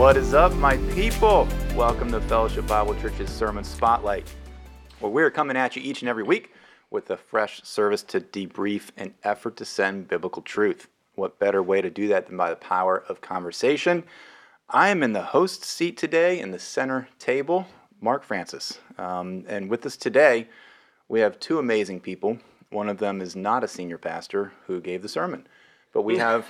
What is up, my people? Welcome to Fellowship Bible Church's Sermon Spotlight, where we're coming at you each and every week with a fresh service to debrief an effort to send biblical truth. What better way to do that than by the power of conversation? I am in the host seat today in the center table, Mark Francis. Um, and with us today, we have two amazing people. One of them is not a senior pastor who gave the sermon. But we have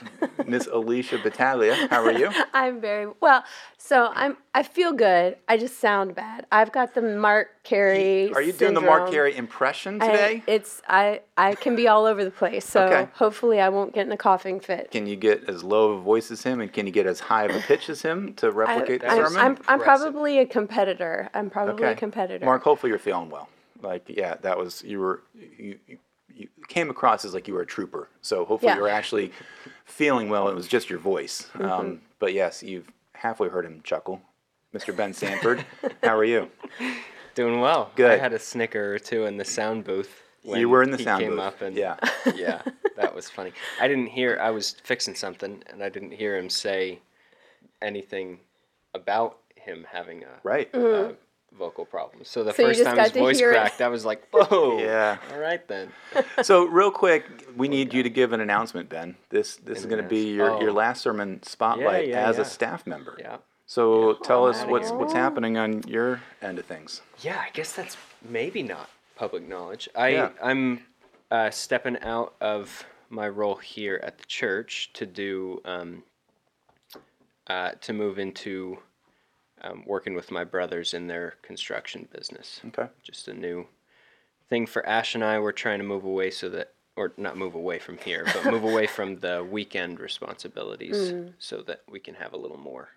Miss Alicia Battaglia. How are you? I'm very well. So I'm. I feel good. I just sound bad. I've got the Mark Carey. Are you doing the Mark. Carey impression I- today? it's I. I can be all over the place. So Okay. hopefully I won't get in a coughing fit. Can you get as low of a voice as him, and can you get as high of a pitch as him to I, replicate the I'm, sermon? I'm, I'm probably a competitor. I'm probably a competitor. Mark, hopefully you're feeling well. Like, yeah, that was you were you, you, you came across as like you were a trooper. So hopefully Yeah. Mm-hmm. you're actually feeling well. It was just your voice. Um, but yes, you've halfway heard him chuckle. Mr. Ben Sanford, how are you? Doing well. Good. I had a snicker or two in the sound booth. When You were in the he sound came booth. Up and, Yeah. yeah, that was funny. I didn't hear. I was fixing something, and I didn't hear him say anything about him having a Right. uh, vocal problems. So the. So first time his voice hear it. cracked, I was like, "Whoa, Yeah. all right then." So real quick, we need you to give an announcement, Ben. This this is going to be announcement. your, your Oh. last sermon spotlight Yeah, yeah, as yeah. a staff member. Yeah, So tell us what's here. what's happening on your end of things. yeah. I guess that's maybe not public knowledge. I Yeah. I'm uh, stepping out of my role here at the church to do um, uh, to move into um, working with my brothers in their construction business. Okay. Just a new thing for Ash and I. We're trying to move away so that, or not move away from here, but move away from the weekend responsibilities so that we can have a little more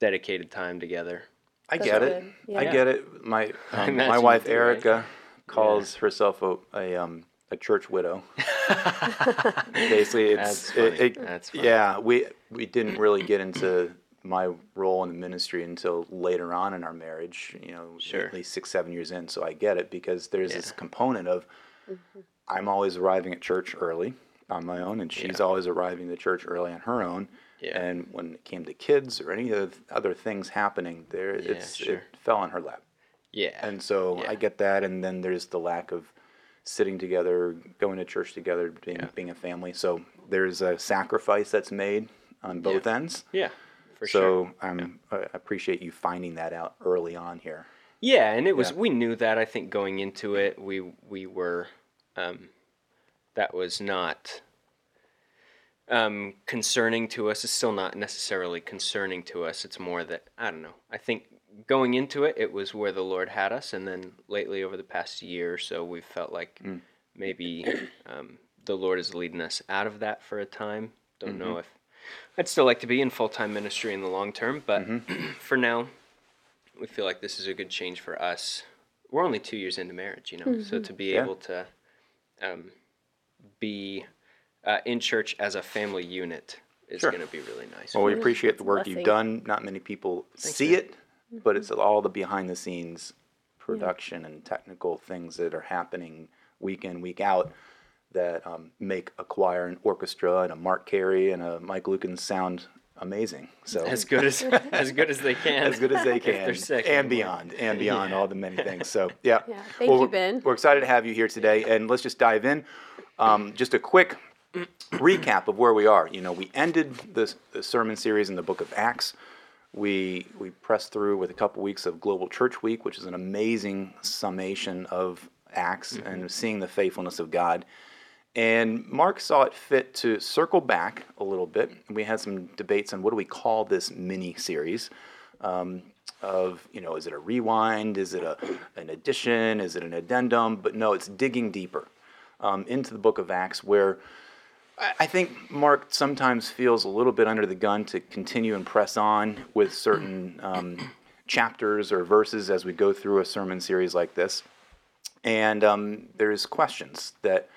dedicated time together. I That's get it. good. I get it. My um, my wife you do, right? Erica calls herself a, a um a church widow. Basically, it's That's funny. it, it- That's funny. yeah. We we didn't really get into my role in the ministry until later on in our marriage. You know, Sure. at least six seven years in. So I get it because there's this component of mm-hmm. I'm always arriving at church early on my own, and she's Yeah. always arriving to church early on her own. Yeah. And when it came to kids or any of the other things happening, there it's sure. it fell on her lap. Yeah. And so I get that, and then there's the lack of sitting together, going to church together, being Yeah. being a family. So there's a sacrifice that's made on both ends. yeah, for so sure. I'm, I appreciate you finding that out early on here. Yeah, and it was Yeah. we knew that. I think going into it, we we were um, that was not um, concerning to us. It's still not necessarily concerning to us. It's more that I don't know. I think going into it, it was where the Lord had us, and then lately, over the past year or so, we've felt like maybe um, the Lord is leading us out of that for a time. Don't know if I'd still like to be in full time ministry in the long term, but for now, we feel like this is a good change for us. We're only two years into marriage, you know, so to be Yeah. able to um, be uh, in church as a family unit is Sure. going to be really nice. Well, we appreciate the it's a work you've done. Not many people see man. it, but it's all the behind the scenes production and technical things that are happening week in, week out that um, make a choir and orchestra and a Mark Carey and a Mike Lukens sound amazing. So as good as as good as they can, as good as they can, they're sick and anymore. beyond, and beyond all the many things. So yeah, Yeah. Thank Well, you, we're- Ben. We're excited to have you here today, and let's just dive in. Um, just a quick recap of where we are. You know, we ended this the sermon series in the Book of Acts. We we pressed through with a couple weeks of Global Church Week, which is an amazing summation of Acts and seeing the faithfulness of God. And Mark saw it fit to circle back a little bit. We had some debates on what do we call this mini series um, of, you know, is it a rewind? Is it a, an addition? Is it an addendum? But no, it's digging deeper um, into the book of Acts where I- I think Mark sometimes feels a little bit under the gun to continue and press on with certain um, chapters or verses as we go through a sermon series like this. And um, there's questions that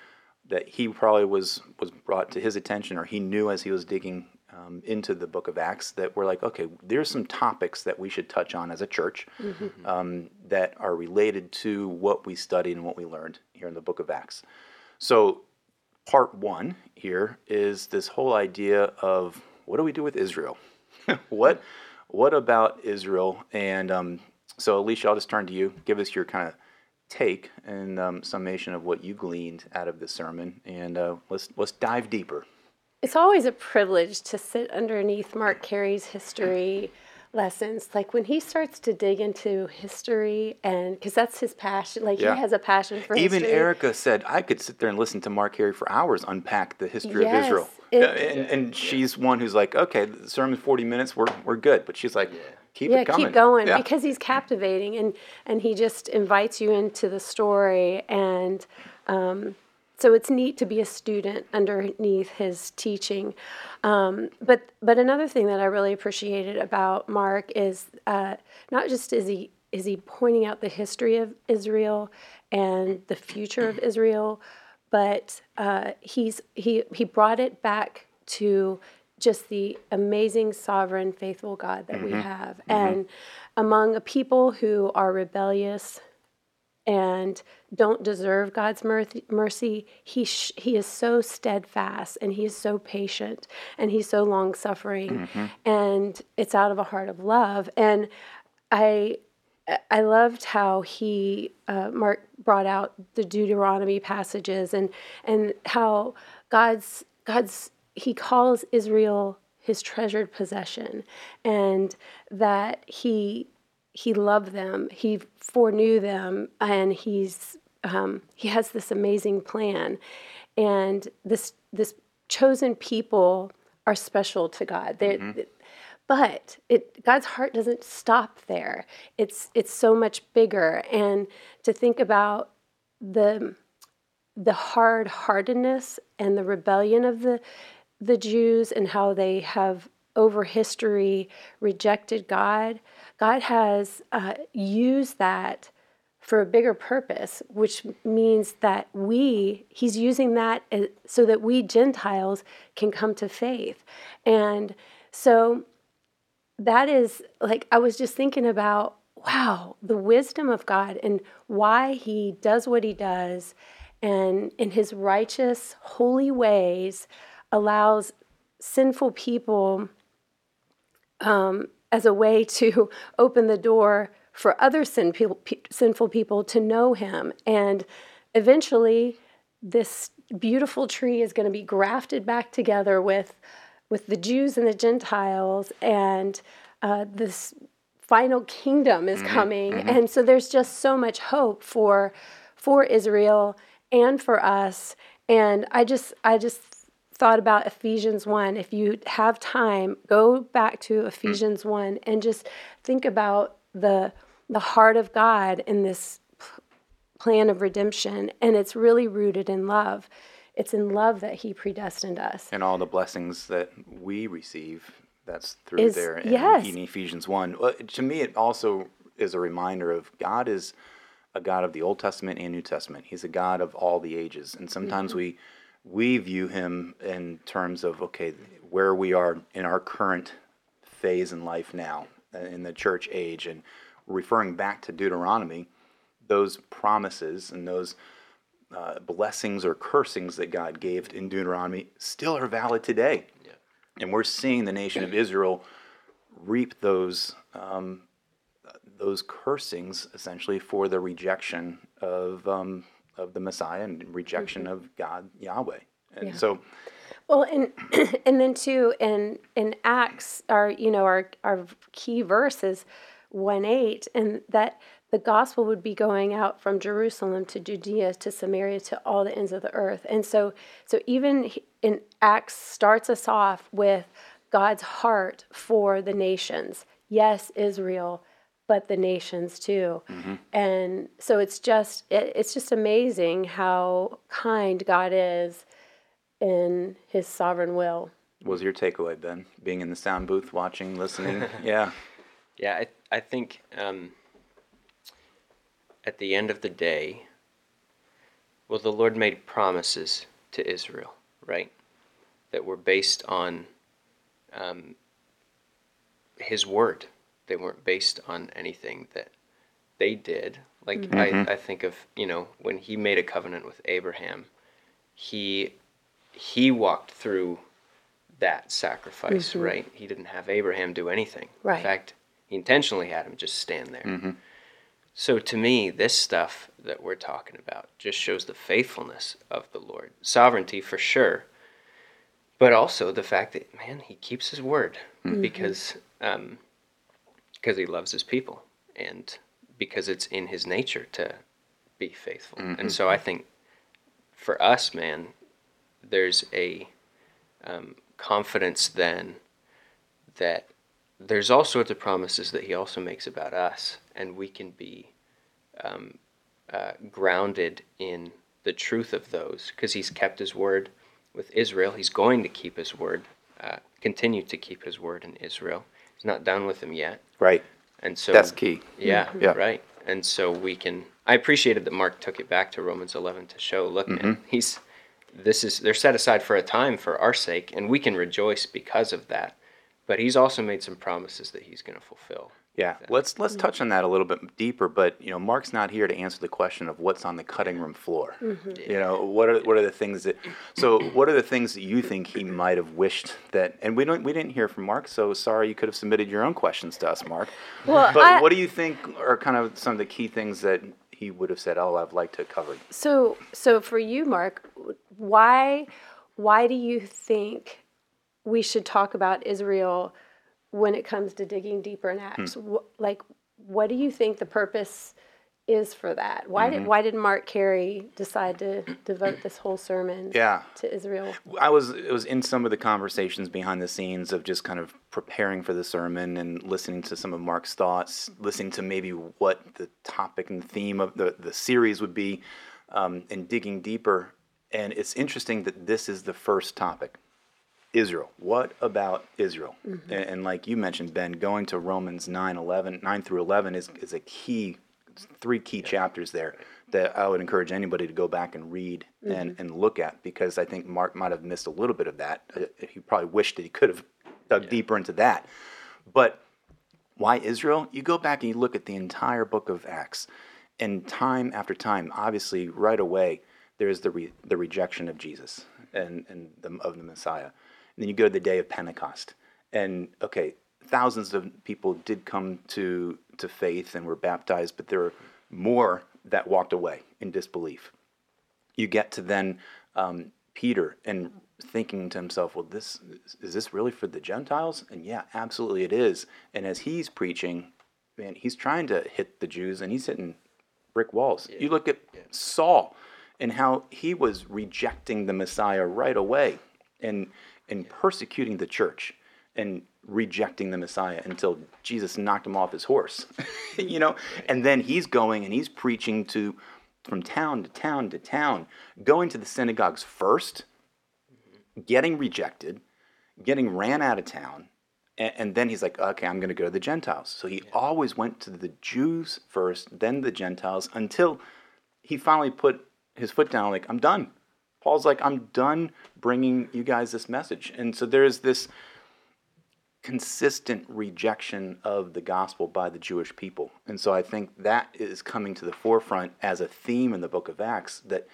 that he probably was was brought to his attention or he knew as he was digging um, into the book of acts that we're like okay there's some topics that we should touch on as a church um, that are related to what we studied and what we learned here in the book of acts so part one here is this whole idea of what do we do with israel what what about Israel? And um, so, Alicia, I'll just turn to you. Give us your kind of take and um, summation of what you gleaned out of this sermon, and uh, let's let's dive deeper. It's always a privilege to sit underneath Mark Carey's history lessons. Like when he starts to dig into history, and because that's his passion, like Yeah. he has a passion for history. Even history. Erica said I could sit there and listen to Mark Carey for hours unpack the history Yes, of Israel. it- Uh, and, and she's one who's like, okay, the sermon's forty minutes, we're we're good. But she's like, keep yeah, it coming. keep going Yeah. because he's captivating and and he just invites you into the story and um, so it's neat to be a student underneath his teaching. Um, but but another thing that I really appreciated about Mark is uh, not just is he is he pointing out the history of Israel and the future of Israel, but uh, he's he he brought it back to just the amazing sovereign faithful god that we mm-hmm. have. Mm-hmm. And among a people who are rebellious and don't deserve God's mercy, he sh- he is so steadfast and he is so patient and he's so long suffering mm-hmm. and it's out of a heart of love. And I I loved how he uh, Mark brought out the Deuteronomy passages and and how God's God's he calls Israel his treasured possession and that he he loved them he foreknew them and he's um, he has this amazing plan. And this this chosen people are special to god. They're, but it god's heart doesn't stop there. It's it's so much bigger. And to think about the the hard heartedness and the rebellion of the the Jews and how they have over history rejected God, God has uh, used that for a bigger purpose, which means that we, He's using that as, so that we Gentiles can come to faith. And so that is like, I was just thinking about, wow, the wisdom of God and why He does what He does and in His righteous, holy ways allows sinful people um, as a way to open the door for other sin pe- sinful people to know him. And eventually, this beautiful tree is going to be grafted back together with, with the Jews and the Gentiles, and uh, this final kingdom is coming. And so there's just so much hope for, for Israel and for us. And I just, I just thought about Ephesians 1. If you have time, go back to Ephesians 1 and just think about the the heart of God in this p- plan of redemption and it's really rooted in love. It's in love that he predestined us. and all the blessings that we receive that's through Is- there in, yes. in ephesians 1 well, to me it also is a reminder of god is a god of the old testament and new testament he's a god of all the ages and sometimes mm-hmm. we we view him in terms of okay where we are in our current phase in life now uh, in the church age and referring back to deuteronomy those promises and those uh, blessings or cursings that God gave in Deuteronomy still are valid today. And we're seeing the nation of Israel reap those um, those cursings essentially for the rejection of um, of the Messiah and rejection mm-hmm. of God Yahweh. And Yeah. so Well, and and then too, in in Acts, our you know our our key verse is one eight, and that the gospel would be going out from Jerusalem to Judea to Samaria to all the ends of the earth, and so so even in Acts starts us off with God's heart for the nations. Yes, Israel, but the nations too, and so it's just it, it's just amazing how kind God is in his sovereign will. what was your takeaway, Ben? Being in the sound booth, watching, listening. yeah. Yeah, I, I think um, at the end of the day, well, the Lord made promises to Israel, right? That were based on um, His word. They weren't based on anything that they did. Like, I, mm-hmm. I think of, you know, when He made a covenant with Abraham, He, he walked through that sacrifice, mm-hmm. right? He didn't have Abraham do anything. Right. In fact, he intentionally had him just stand there. Mm-hmm. So to me, this stuff that we're talking about just shows the faithfulness of the Lord. Sovereignty for sure, but also the fact that man, he keeps his word because um, because he loves his people and because it's in his nature to be faithful. And so I think for us, man, there's a um, confidence then that there's all sorts of promises that he also makes about us, and we can be um, uh, grounded in the truth of those because he's kept his word with Israel. He's going to keep his word, uh, continue to keep his word in Israel. He's not done with them yet, Right. and so That's key. Yeah, mm-hmm. Yeah. right. And so we can. I appreciated that Mark took it back to Romans 11 to show, look, man, mm-hmm. he's this is they're set aside for a time for our sake, and we can rejoice because of that. But he's also made some promises that he's going to fulfill. Yeah, let's let's mm-hmm. touch on that a little bit deeper. But you know, Mark's not here to answer the question of what's on the cutting room floor. Mm-hmm. You know, what are what are the things that? So, what are the things that you think he might have wished that? And we don't we didn't hear from Mark, so sorry. You could have submitted your own questions to us, Mark. Well, but I- what do you think are kind of some of the key things that he would have said? Oh, I'd like to cover. So, so for you, Mark, why, why do you think we should talk about Israel when it comes to digging deeper in Acts? Hmm. Wh- like, what do you think the purpose is for that? Why Mm-hmm. did why did Mark Carey decide to devote this whole sermon Yeah. to Israel? I was it was in some of the conversations behind the scenes of just kind of preparing for the sermon and listening to some of Mark's thoughts, listening to maybe what the topic and theme of the the series would be, um, and digging deeper. And it's interesting that this is the first topic. Israel. What about Israel? And, and like you mentioned, Ben, going to Romans 9, 11, 9 through 11 is, is a key, three key chapters there that I would encourage anybody to go back and read and, and look at because I think Mark might have missed a little bit of that. Uh, He probably wished that he could have dug deeper into that. But why Israel? You go back and you look at the entire book of Acts, and time after time, obviously, right away, there's the re- the rejection of Jesus and and the, of the Messiah. And then you go to the day of Pentecost, and okay, thousands of people did come to to faith and were baptized, but there were more that walked away in disbelief you get to then um, Peter and thinking to himself, well, this is this really for the Gentiles? And yeah, absolutely it is. And as he's preaching, man, he's trying to hit the Jews and he's hitting brick walls. You look at Saul and how he was rejecting the Messiah right away and and persecuting the church and rejecting the Messiah until Jesus knocked him off his horse. you know, and then he's going and he's preaching to from town to town to town, going to the synagogues first, mm-hmm. getting rejected, getting ran out of town, and, and then he's like, okay, I'm going to go to the Gentiles. So he always went to the Jews first, then the Gentiles, until he finally put his foot down, like, I'm done. Paul's like, I'm done bringing you guys this message. And so there's this consistent rejection of the gospel by the Jewish people. And so I think that is coming to the forefront as a theme in the book of Acts that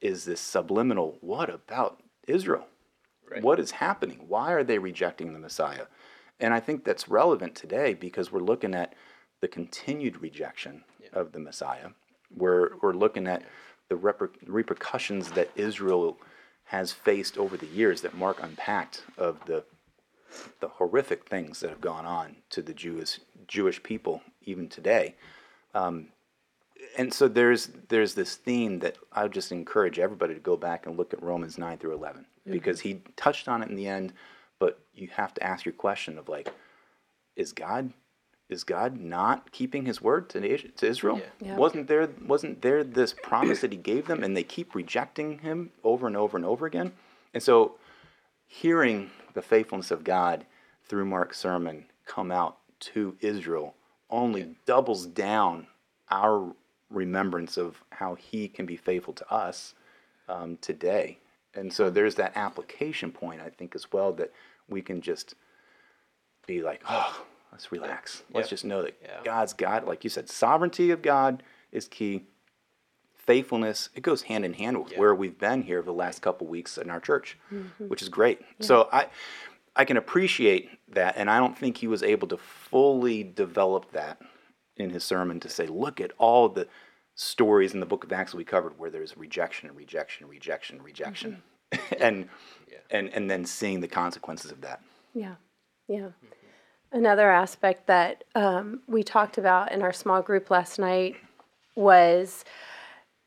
is this subliminal what about Israel? Right. What is happening? Why are they rejecting the Messiah? And I think that's relevant today because we're looking at the continued rejection of the Messiah. We're, we're looking at the reper- repercussions that Israel has faced over the years that Mark unpacked of the the horrific things that have gone on to the Jewish Jewish people even today. Um, and so there's there's this theme that I would just encourage everybody to go back and look at Romans nine through 11 because he touched on it in the end, but you have to ask your question of like, is God is God not keeping His word to, the, to Israel? Yeah. Yeah. Wasn't there wasn't there this promise that He gave them, and they keep rejecting Him over and over and over again? And so hearing the faithfulness of God through Mark's sermon come out to Israel only doubles down our remembrance of how He can be faithful to us um, today. And so there's that application point, I think, as well, that we can just be like, oh, let's relax. Let's Yep. just know that Yeah. God's God, like you said, sovereignty of God is key. faithfulness, it goes hand in hand with where we've been here the last couple weeks in our church, mm-hmm. which is great. So I, I can appreciate that, and I don't think he was able to fully develop that in his sermon to say, look at all the stories in the book of Acts that we covered where there's rejection, rejection, rejection, rejection, mm-hmm. and and and then seeing the consequences of that. Yeah, yeah. Hmm. Another aspect that um, we talked about in our small group last night was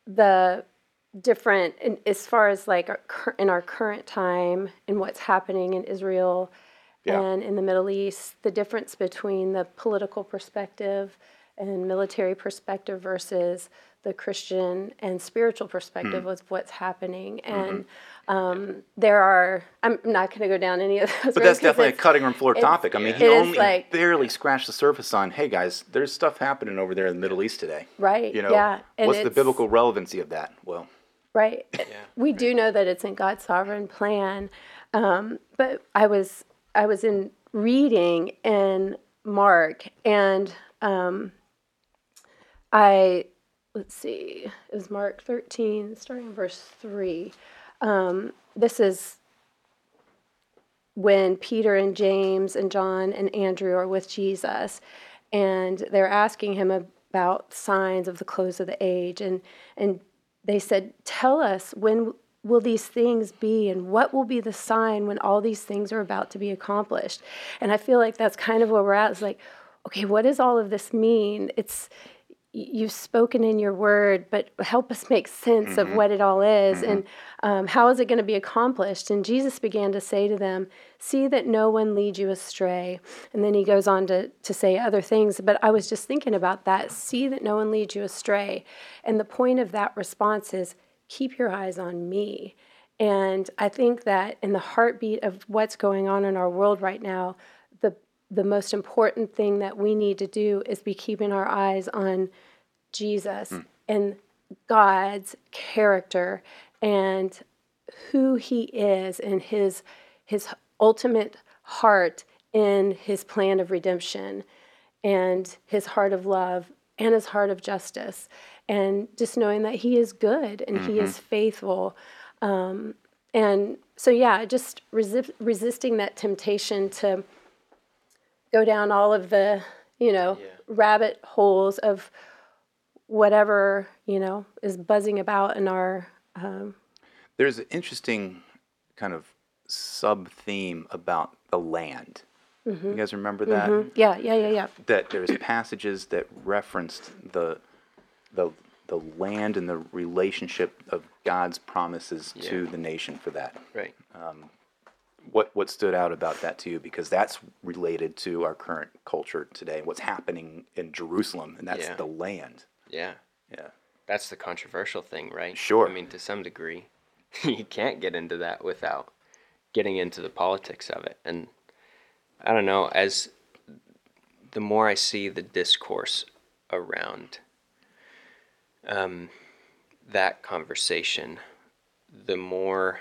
the different, in, as far as like our, in our current time and what's happening in Israel Yeah. and in the Middle East, the difference between the political perspective and military perspective versus the Christian and spiritual perspective of what's happening. And um, there are, I'm not going to go down any of those. But that's definitely a cutting room floor topic. I mean, he only like- barely scratched the surface on, hey guys, there's stuff happening over there in the Middle East today. Right, You know, yeah, and what's the biblical relevancy of that? Well, Right. Yeah. We do know that it's in God's sovereign plan. Um, but I was I was in reading in Mark and um, I let's see, was Mark 13, starting in verse 3. Um, this is when Peter and James and John and Andrew are with Jesus, and they're asking him about signs of the close of the age, and and they said, "Tell us when will these things be, and what will be the sign when all these things are about to be accomplished?" And I feel like that's kind of where we're at. It's like, okay, what does all of this mean? It's you've spoken in your word, but help us make sense of what it all is and um, how is it going to be accomplished. And Jesus began to say to them, See that no one lead you astray. And then he goes on to, to say other things, but I was just thinking about that. See that no one leads you astray. And the point of that response is keep your eyes on me. And I think that in the heartbeat of what's going on in our world right now, the most important thing that we need to do is be keeping our eyes on Jesus and God's character and who he is and his his ultimate heart in his plan of redemption and his heart of love and his heart of justice. And just knowing that he is good and he is faithful. Um, and so yeah just resist, resisting that temptation to go down all of the you know rabbit holes of whatever you know is buzzing about in our um, there's an interesting kind of sub theme about the land. Mm-hmm. You guys remember that? Mm-hmm. yeah yeah yeah yeah That there's passages that referenced the the the land and the relationship of God's promises to the nation for that. Right. Um, What what stood out about that to you? Because that's related to our current culture today. What's happening in Jerusalem, and that's Yeah. the land. Yeah. Yeah. That's the controversial thing, right? Sure. I mean, to some degree, you can't get into that without getting into the politics of it. And I don't know, as the more I see the discourse around um, that conversation, the more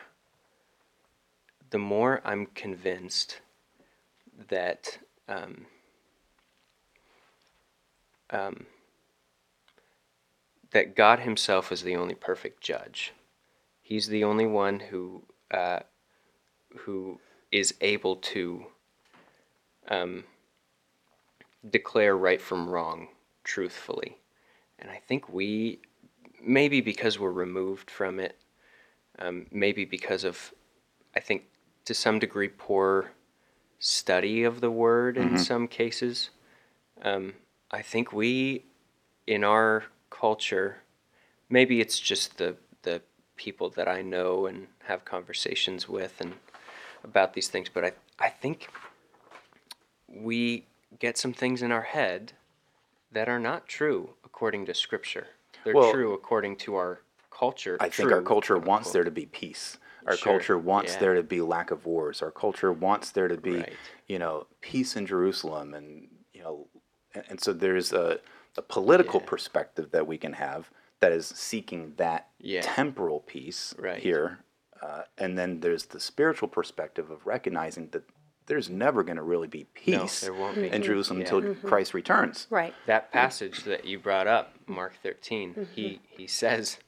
the more I'm convinced that um, um, that God Himself is the only perfect judge. He's the only one who uh, who is able to um, declare right from wrong truthfully, and I think we maybe because we're removed from it, um, maybe because of I think to some degree poor study of the word in some cases. Um, I think we in our culture, maybe it's just the the people that I know and have conversations with and about these things, but I I think we get some things in our head that are not true according to scripture. They're Well, true according to our culture. I think our culture wants there to be peace. Our Sure, culture wants yeah. there to be lack of wars. Our culture wants there to be, Right. you know, peace in Jerusalem, and you know, and, and so there's a, a political Yeah. perspective that we can have that is seeking that Yeah. temporal peace Right. here, uh, and then there's the spiritual perspective of recognizing that there's never going to really be peace there won't be. in mm-hmm. Jerusalem Yeah. until mm-hmm. Christ returns. Right. that passage that you brought up, Mark 13, mm-hmm. he he says,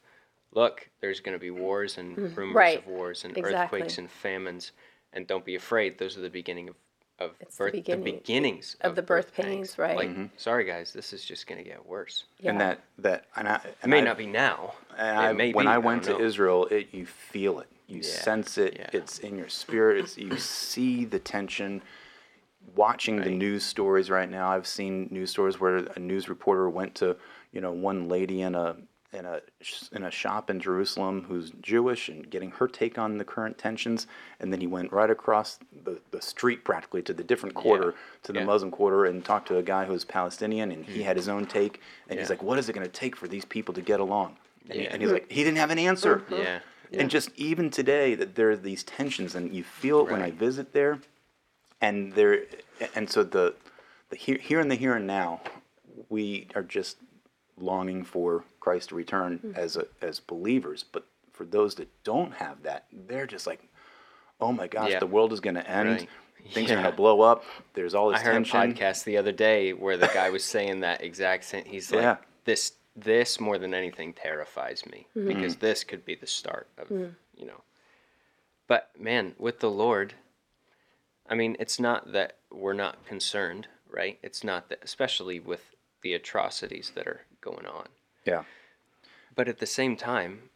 "Look, there's going to be wars and rumors Mm-hmm. Right. of wars and Exactly. earthquakes and famines, and don't be afraid. Those are the beginning of of It's the birth, the, beginning beginnings of the birth pains, right. Like, sorry guys, this is just going to get worse. Yeah. And that that and I, It may I, not be now. And it I, may when be, I don't went to know. Israel, it you feel it, you Yeah, sense it. yeah. It's in your spirit. It's, you see the tension. Watching the news stories right now, I've seen news stories where a news reporter went to, you know, one lady in a in a in a shop in Jerusalem who's Jewish and getting her take on the current tensions, and then he went right across the, the street practically to the different quarter to the Yeah. Muslim quarter and talked to a guy who's Palestinian, and he hmm. had his own take, and he's like, "What is it going to take for these people to get along?" And, he, and he's like, he didn't have an answer. Uh-huh. Yeah. And just even today, that there are these tensions, and you feel it when I visit there, and there, and so the, the here, here and the here and now, we are just longing for Christ to return Hmm. as a, as believers. But for those that don't have that, they're just like, oh my gosh, Yeah. the world is going to end. Right. Things are going to blow up. There's all this I heard tension. a podcast the other day where the guy was saying that exact same. He's like, Yeah. "This, this more than anything terrifies me Mm-hmm. because this could be the start of, you know." But man, with the Lord, I mean, it's not that we're not concerned, right? It's not that, especially with the atrocities that are going on. Yeah. But at the same time,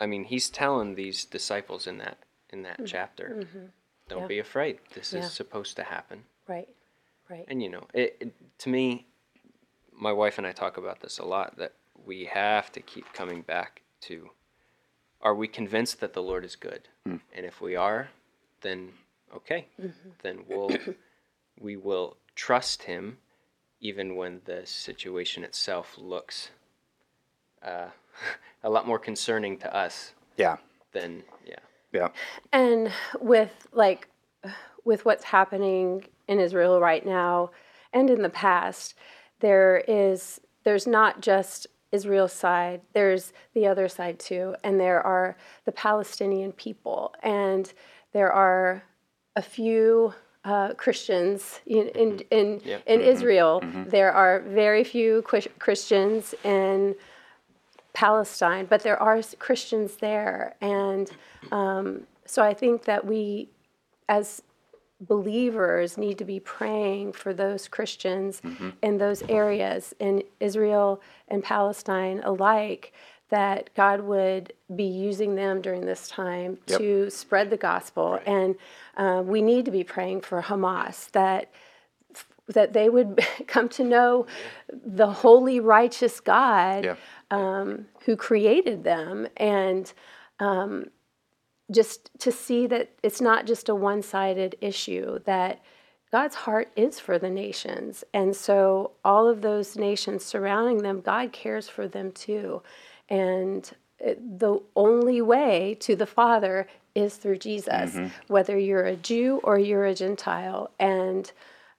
I mean, he's telling these disciples in that in that mm-hmm. chapter, mm-hmm. don't Yeah. be afraid. This Yeah. is supposed to happen. Right. Right. And you know, it, it to me, my wife and I talk about this a lot that we have to keep coming back to are we convinced that the Lord is good? Hmm. And if we are, then okay. Mm-hmm. Then we'll we will trust him even when the situation itself looks uh, a lot more concerning to us Yeah. than yeah. Yeah. And with like with what's happening in Israel right now and in the past, there is there's not just Israel's side, there's the other side too, and there are the Palestinian people, and there are a few uh, Christians in in in, Yep. in Israel. There are very few Christians in Palestine, but there are Christians there, and um, so I think that we, as believers, need to be praying for those Christians in those areas in Israel and Palestine alike. That God would be using them during this time Yep. to spread the gospel, and uh, we need to be praying for Hamas that that they would come to know the holy, righteous God Yeah. Um, who created them, and um, just to see that it's not just a one-sided issue. That God's heart is for the nations, and so all of those nations surrounding them, God cares for them too, and it- the only way to the Father is through Jesus, whether you're a Jew or you're a Gentile, and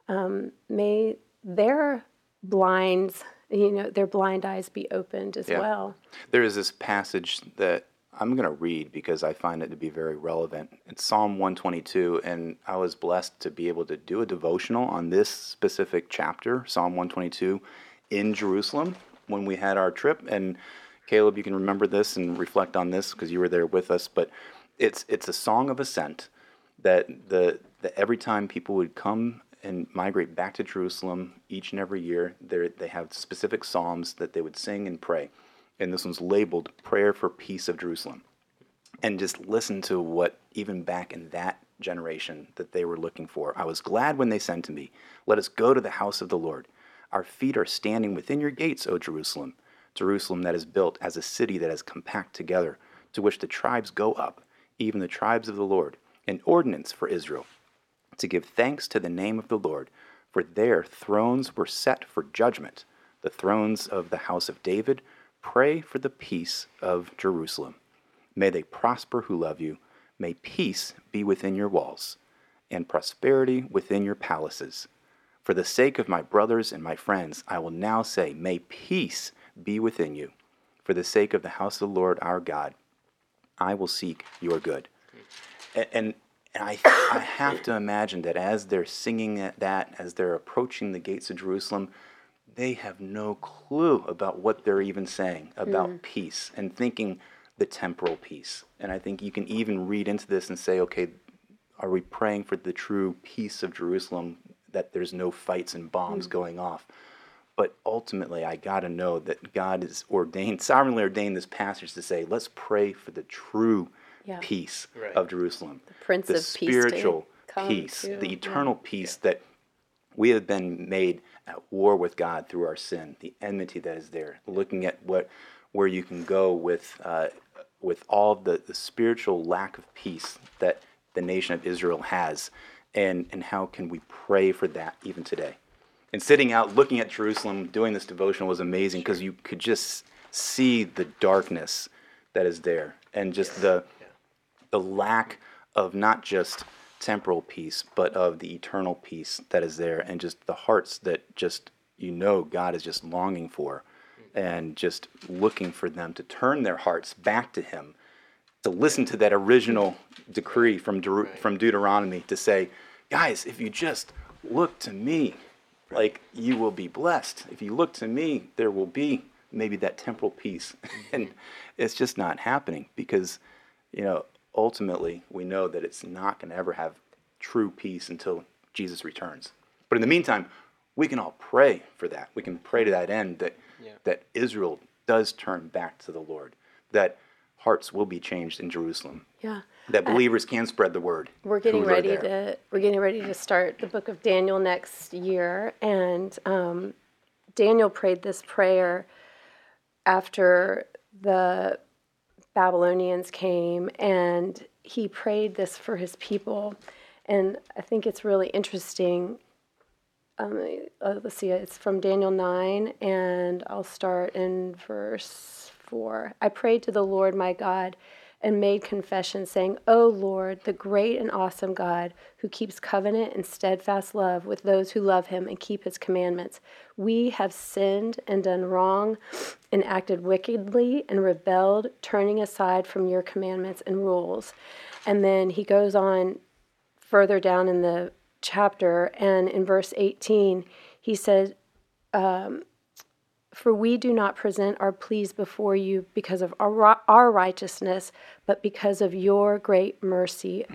um, may their blinds, you know, their blind eyes be opened as Yeah. well. There is this passage that I'm going to read because I find it to be very relevant. It's Psalm 122, and I was blessed to be able to do a devotional on this specific chapter, Psalm 122, in Jerusalem when we had our trip. And Caleb, you can remember this and reflect on this because you were there with us. But it's it's a song of ascent that the that every time people would come and migrate back to Jerusalem each and every year, they they have specific psalms that they would sing and pray, and this one's labeled "Prayer for Peace of Jerusalem," and just listen to what even back in that generation that they were looking for. I was glad when they sent to me, "Let us go to the house of the Lord. Our feet are standing within your gates, O Jerusalem, Jerusalem that is built as a city that is compact together, to which the tribes go up, even the tribes of the Lord, an ordinance for Israel." To give thanks to the name of the Lord, for their thrones were set for judgment, the thrones of the house of David. Pray for the peace of Jerusalem. May they prosper who love you. May peace be within your walls, and prosperity within your palaces. For the sake of my brothers and my friends, I will now say, May peace be within you. For the sake of the house of the Lord our God, I will seek your good. And, and I, I have to imagine that as they're singing at that, as they're approaching the gates of Jerusalem, they have no clue about what they're even saying about mm. peace and thinking the temporal peace. And I think you can even read into this and say, okay, are we praying for the true peace of Jerusalem, that there's no fights and bombs mm. going off? But ultimately, I got to know that God has ordained, sovereignly ordained this passage to say, let's pray for the true Yeah. peace Right. of Jerusalem. The Prince the of Peace to spiritual come peace, to- the yeah. eternal peace that we have been made at war with God through our sin, the enmity that is there, looking at what where you can go with uh, with all the, the spiritual lack of peace that the nation of Israel has, and and how can we pray for that even today? And sitting out, looking at Jerusalem, doing this devotion was amazing because you could just see the darkness that is there, and just the the lack of not just temporal peace, but of the eternal peace that is there, and just the hearts that just you know God is just longing for, and just looking for them to turn their hearts back to Him, to listen to that original decree from Deut- from Deuteronomy to say, guys, if you just look to me, like you will be blessed. If you look to me, there will be maybe that temporal peace, and mm-hmm. it's just not happening because you know, ultimately, we know that it's not going to ever have true peace until Jesus returns. But in the meantime, we can all pray for that. We can pray to that end that Yeah. that Israel does turn back to the Lord, that hearts will be changed in Jerusalem, Yeah. that believers can spread the word. We're getting ready to we're getting ready to start the book of Daniel next year, and um, Daniel prayed this prayer after the Babylonians came, and he prayed this for his people, and I think it's really interesting. Um, uh, let's see, it's from Daniel 9, and I'll start in verse 4. I prayed to the Lord my God and made confession, saying, O Lord, the great and awesome God, who keeps covenant and steadfast love with those who love him and keep his commandments, we have sinned and done wrong and acted wickedly and rebelled, turning aside from your commandments and rules. And then he goes on further down in the chapter, and in verse 18, he said, um, For we do not present our pleas before you because of our, our righteousness, but because of your great mercy.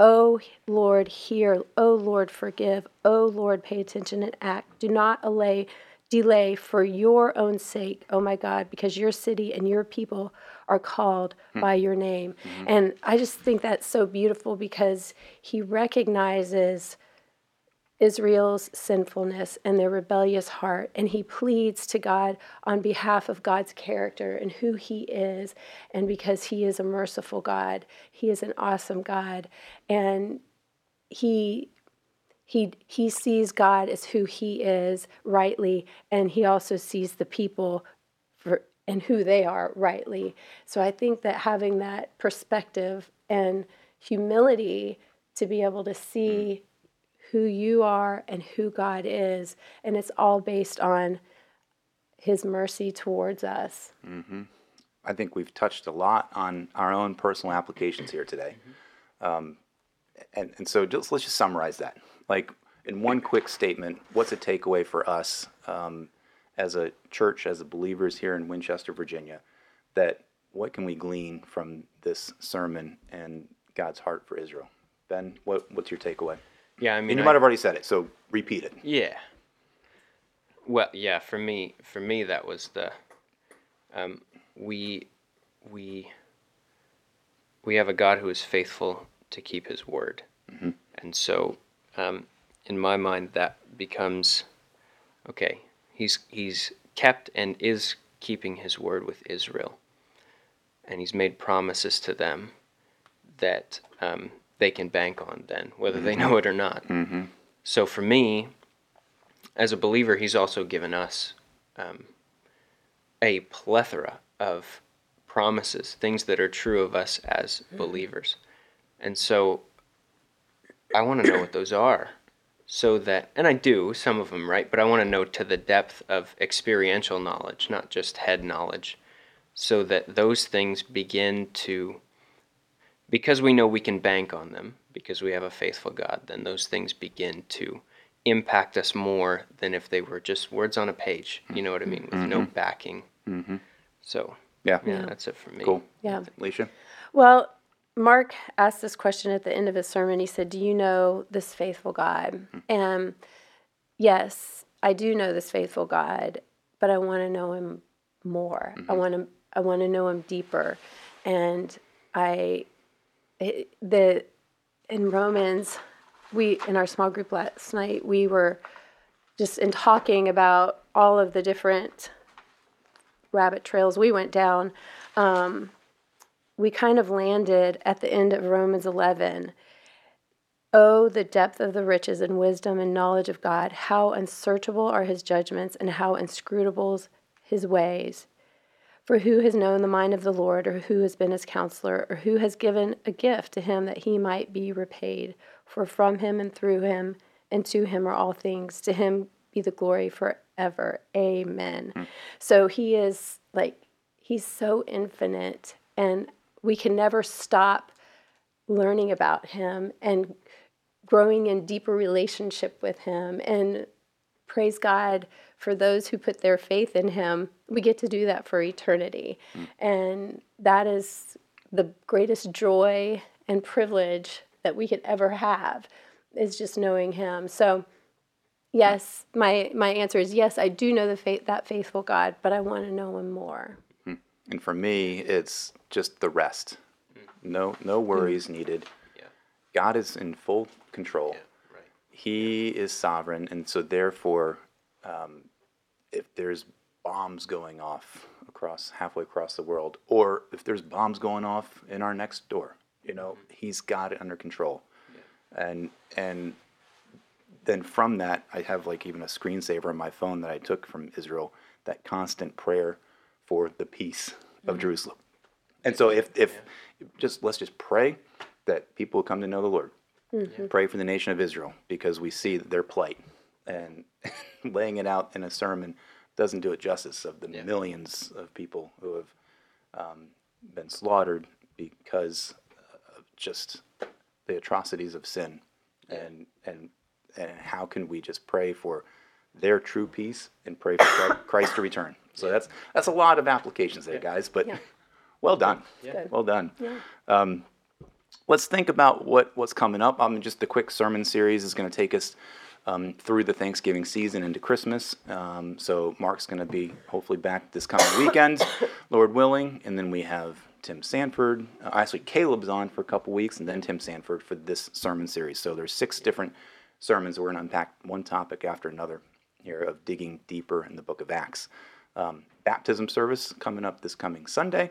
O Lord, hear. O Lord, forgive. O Lord, pay attention and act. Do not allay, delay for your own sake, oh my God, because your city and your people are called hmm. by your name. Hmm. And I just think that's so beautiful because he recognizes Israel's sinfulness and their rebellious heart, and he pleads to God on behalf of God's character and who he is, and because he is a merciful God, he is an awesome God, and he he he sees God as who he is rightly, and he also sees the people for and who they are rightly. So I think that having that perspective and humility to be able to see hmm. Who you are and who God is, and it's all based on his mercy towards us. I think we've touched a lot on our own personal applications here today. Um, and, and so just, let's just summarize that. Like, in one quick statement, what's a takeaway for us um, as a church, as believers here in Winchester, Virginia, that what can we glean from this sermon and God's heart for Israel? Ben, what, what's your takeaway? Yeah, I mean, And you I- might have already said it, so repeat it. Yeah. Well, yeah. For me, for me, that was the. Um, we, we. We have a God who is faithful to keep His word, and so, um, in my mind, that becomes, okay. He's he's kept and is keeping His word with Israel, and He's made promises to them that um, they can bank on then, whether they mm-hmm. know it or not. Mm-hmm. So for me, as a believer, he's also given us um, a plethora of promises, things that are true of us as mm-hmm. believers. And so I want to know what those are. So that, and I do, some of them, right? But I want to know to the depth of experiential knowledge, not just head knowledge, so that those things begin to because we know we can bank on them, because we have a faithful God, then those things begin to impact us more than if they were just words on a page. You know what I mean? With no mm-hmm. backing. Mm-hmm. So, Yeah. yeah, that's it for me. Cool. Yeah. Alicia? Well, Mark asked this question at the end of his sermon. He said, Do you know this faithful God? And yes, I do know this faithful God, but I want to know him more. I want to I want to know him deeper. And I the in Romans, we in our small group last night, we were just in talking about all of the different rabbit trails we went down um, we kind of landed at the end of Romans 11. Oh, the depth of the riches and wisdom and knowledge of God. How unsearchable are his judgments and how inscrutable his ways. For who has known the mind of the Lord, or who has been his counselor, or who has given a gift to him that he might be repaid? For from him and through him and to him are all things. To him be the glory forever. Amen. Hmm. So he is like, he's so infinite, and we can never stop learning about him and growing in deeper relationship with him and praise God for those who put their faith in him. We get to do that for eternity. Mm. And that is the greatest joy and privilege that we could ever have is just knowing him. So yes, my my answer is yes, I do know the faith that faithful God, but I want to know him more. Hmm. And for me, it's just the rest. Hmm. No, no hmm. worries needed. Yeah. God is in full control. Right. He is sovereign, and so therefore, um, if there's bombs going off across halfway across the world, or if there's bombs going off in our next door, you know, mm-hmm. He's got it under control. And and then from that, I have like even a screensaver on my phone that I took from Israel. That constant prayer for the peace of mm-hmm. Jerusalem. And so if if just let's just pray that people will come to know the Lord. Mm-hmm. Pray for the nation of Israel because we see their plight, and laying it out in a sermon doesn't do it justice of the millions of people who have um, been slaughtered because of just the atrocities of sin, and and and how can we just pray for their true peace and pray for Christ to return? So that's that's a lot of applications there, guys. But Yeah. well done, Good. well done. Um, let's think about what what's coming up. I mean just the quick sermon series is going to take us um, through the Thanksgiving season into Christmas. Um, so Mark's going to be hopefully back this coming weekend, Lord willing, and then we have Tim Sanford. Uh, actually, Caleb's on for a couple weeks, and then Tim Sanford for this sermon series. So there's six different sermons. We're going to unpack one topic after another here of digging deeper in the Book of Acts. Um, baptism service coming up this coming Sunday.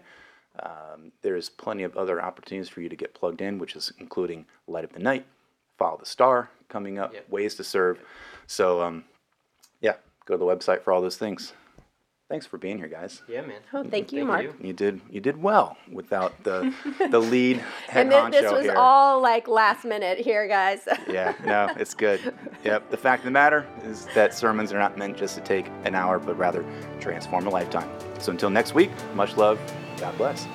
Um, there's plenty of other opportunities for you to get plugged in, which is including Light of the Night, Follow the Star coming up, Yep. ways to serve. So, um, yeah, go to the website for all those things. Thanks for being here, guys. Yeah, man. Oh, thank you, Mark. You did you did well without the the lead head And thi- honcho this was here. all like last minute here, guys. Yeah, no, it's good. Yep. The fact of the matter is that sermons are not meant just to take an hour, but rather transform a lifetime. So until next week, much love. God bless.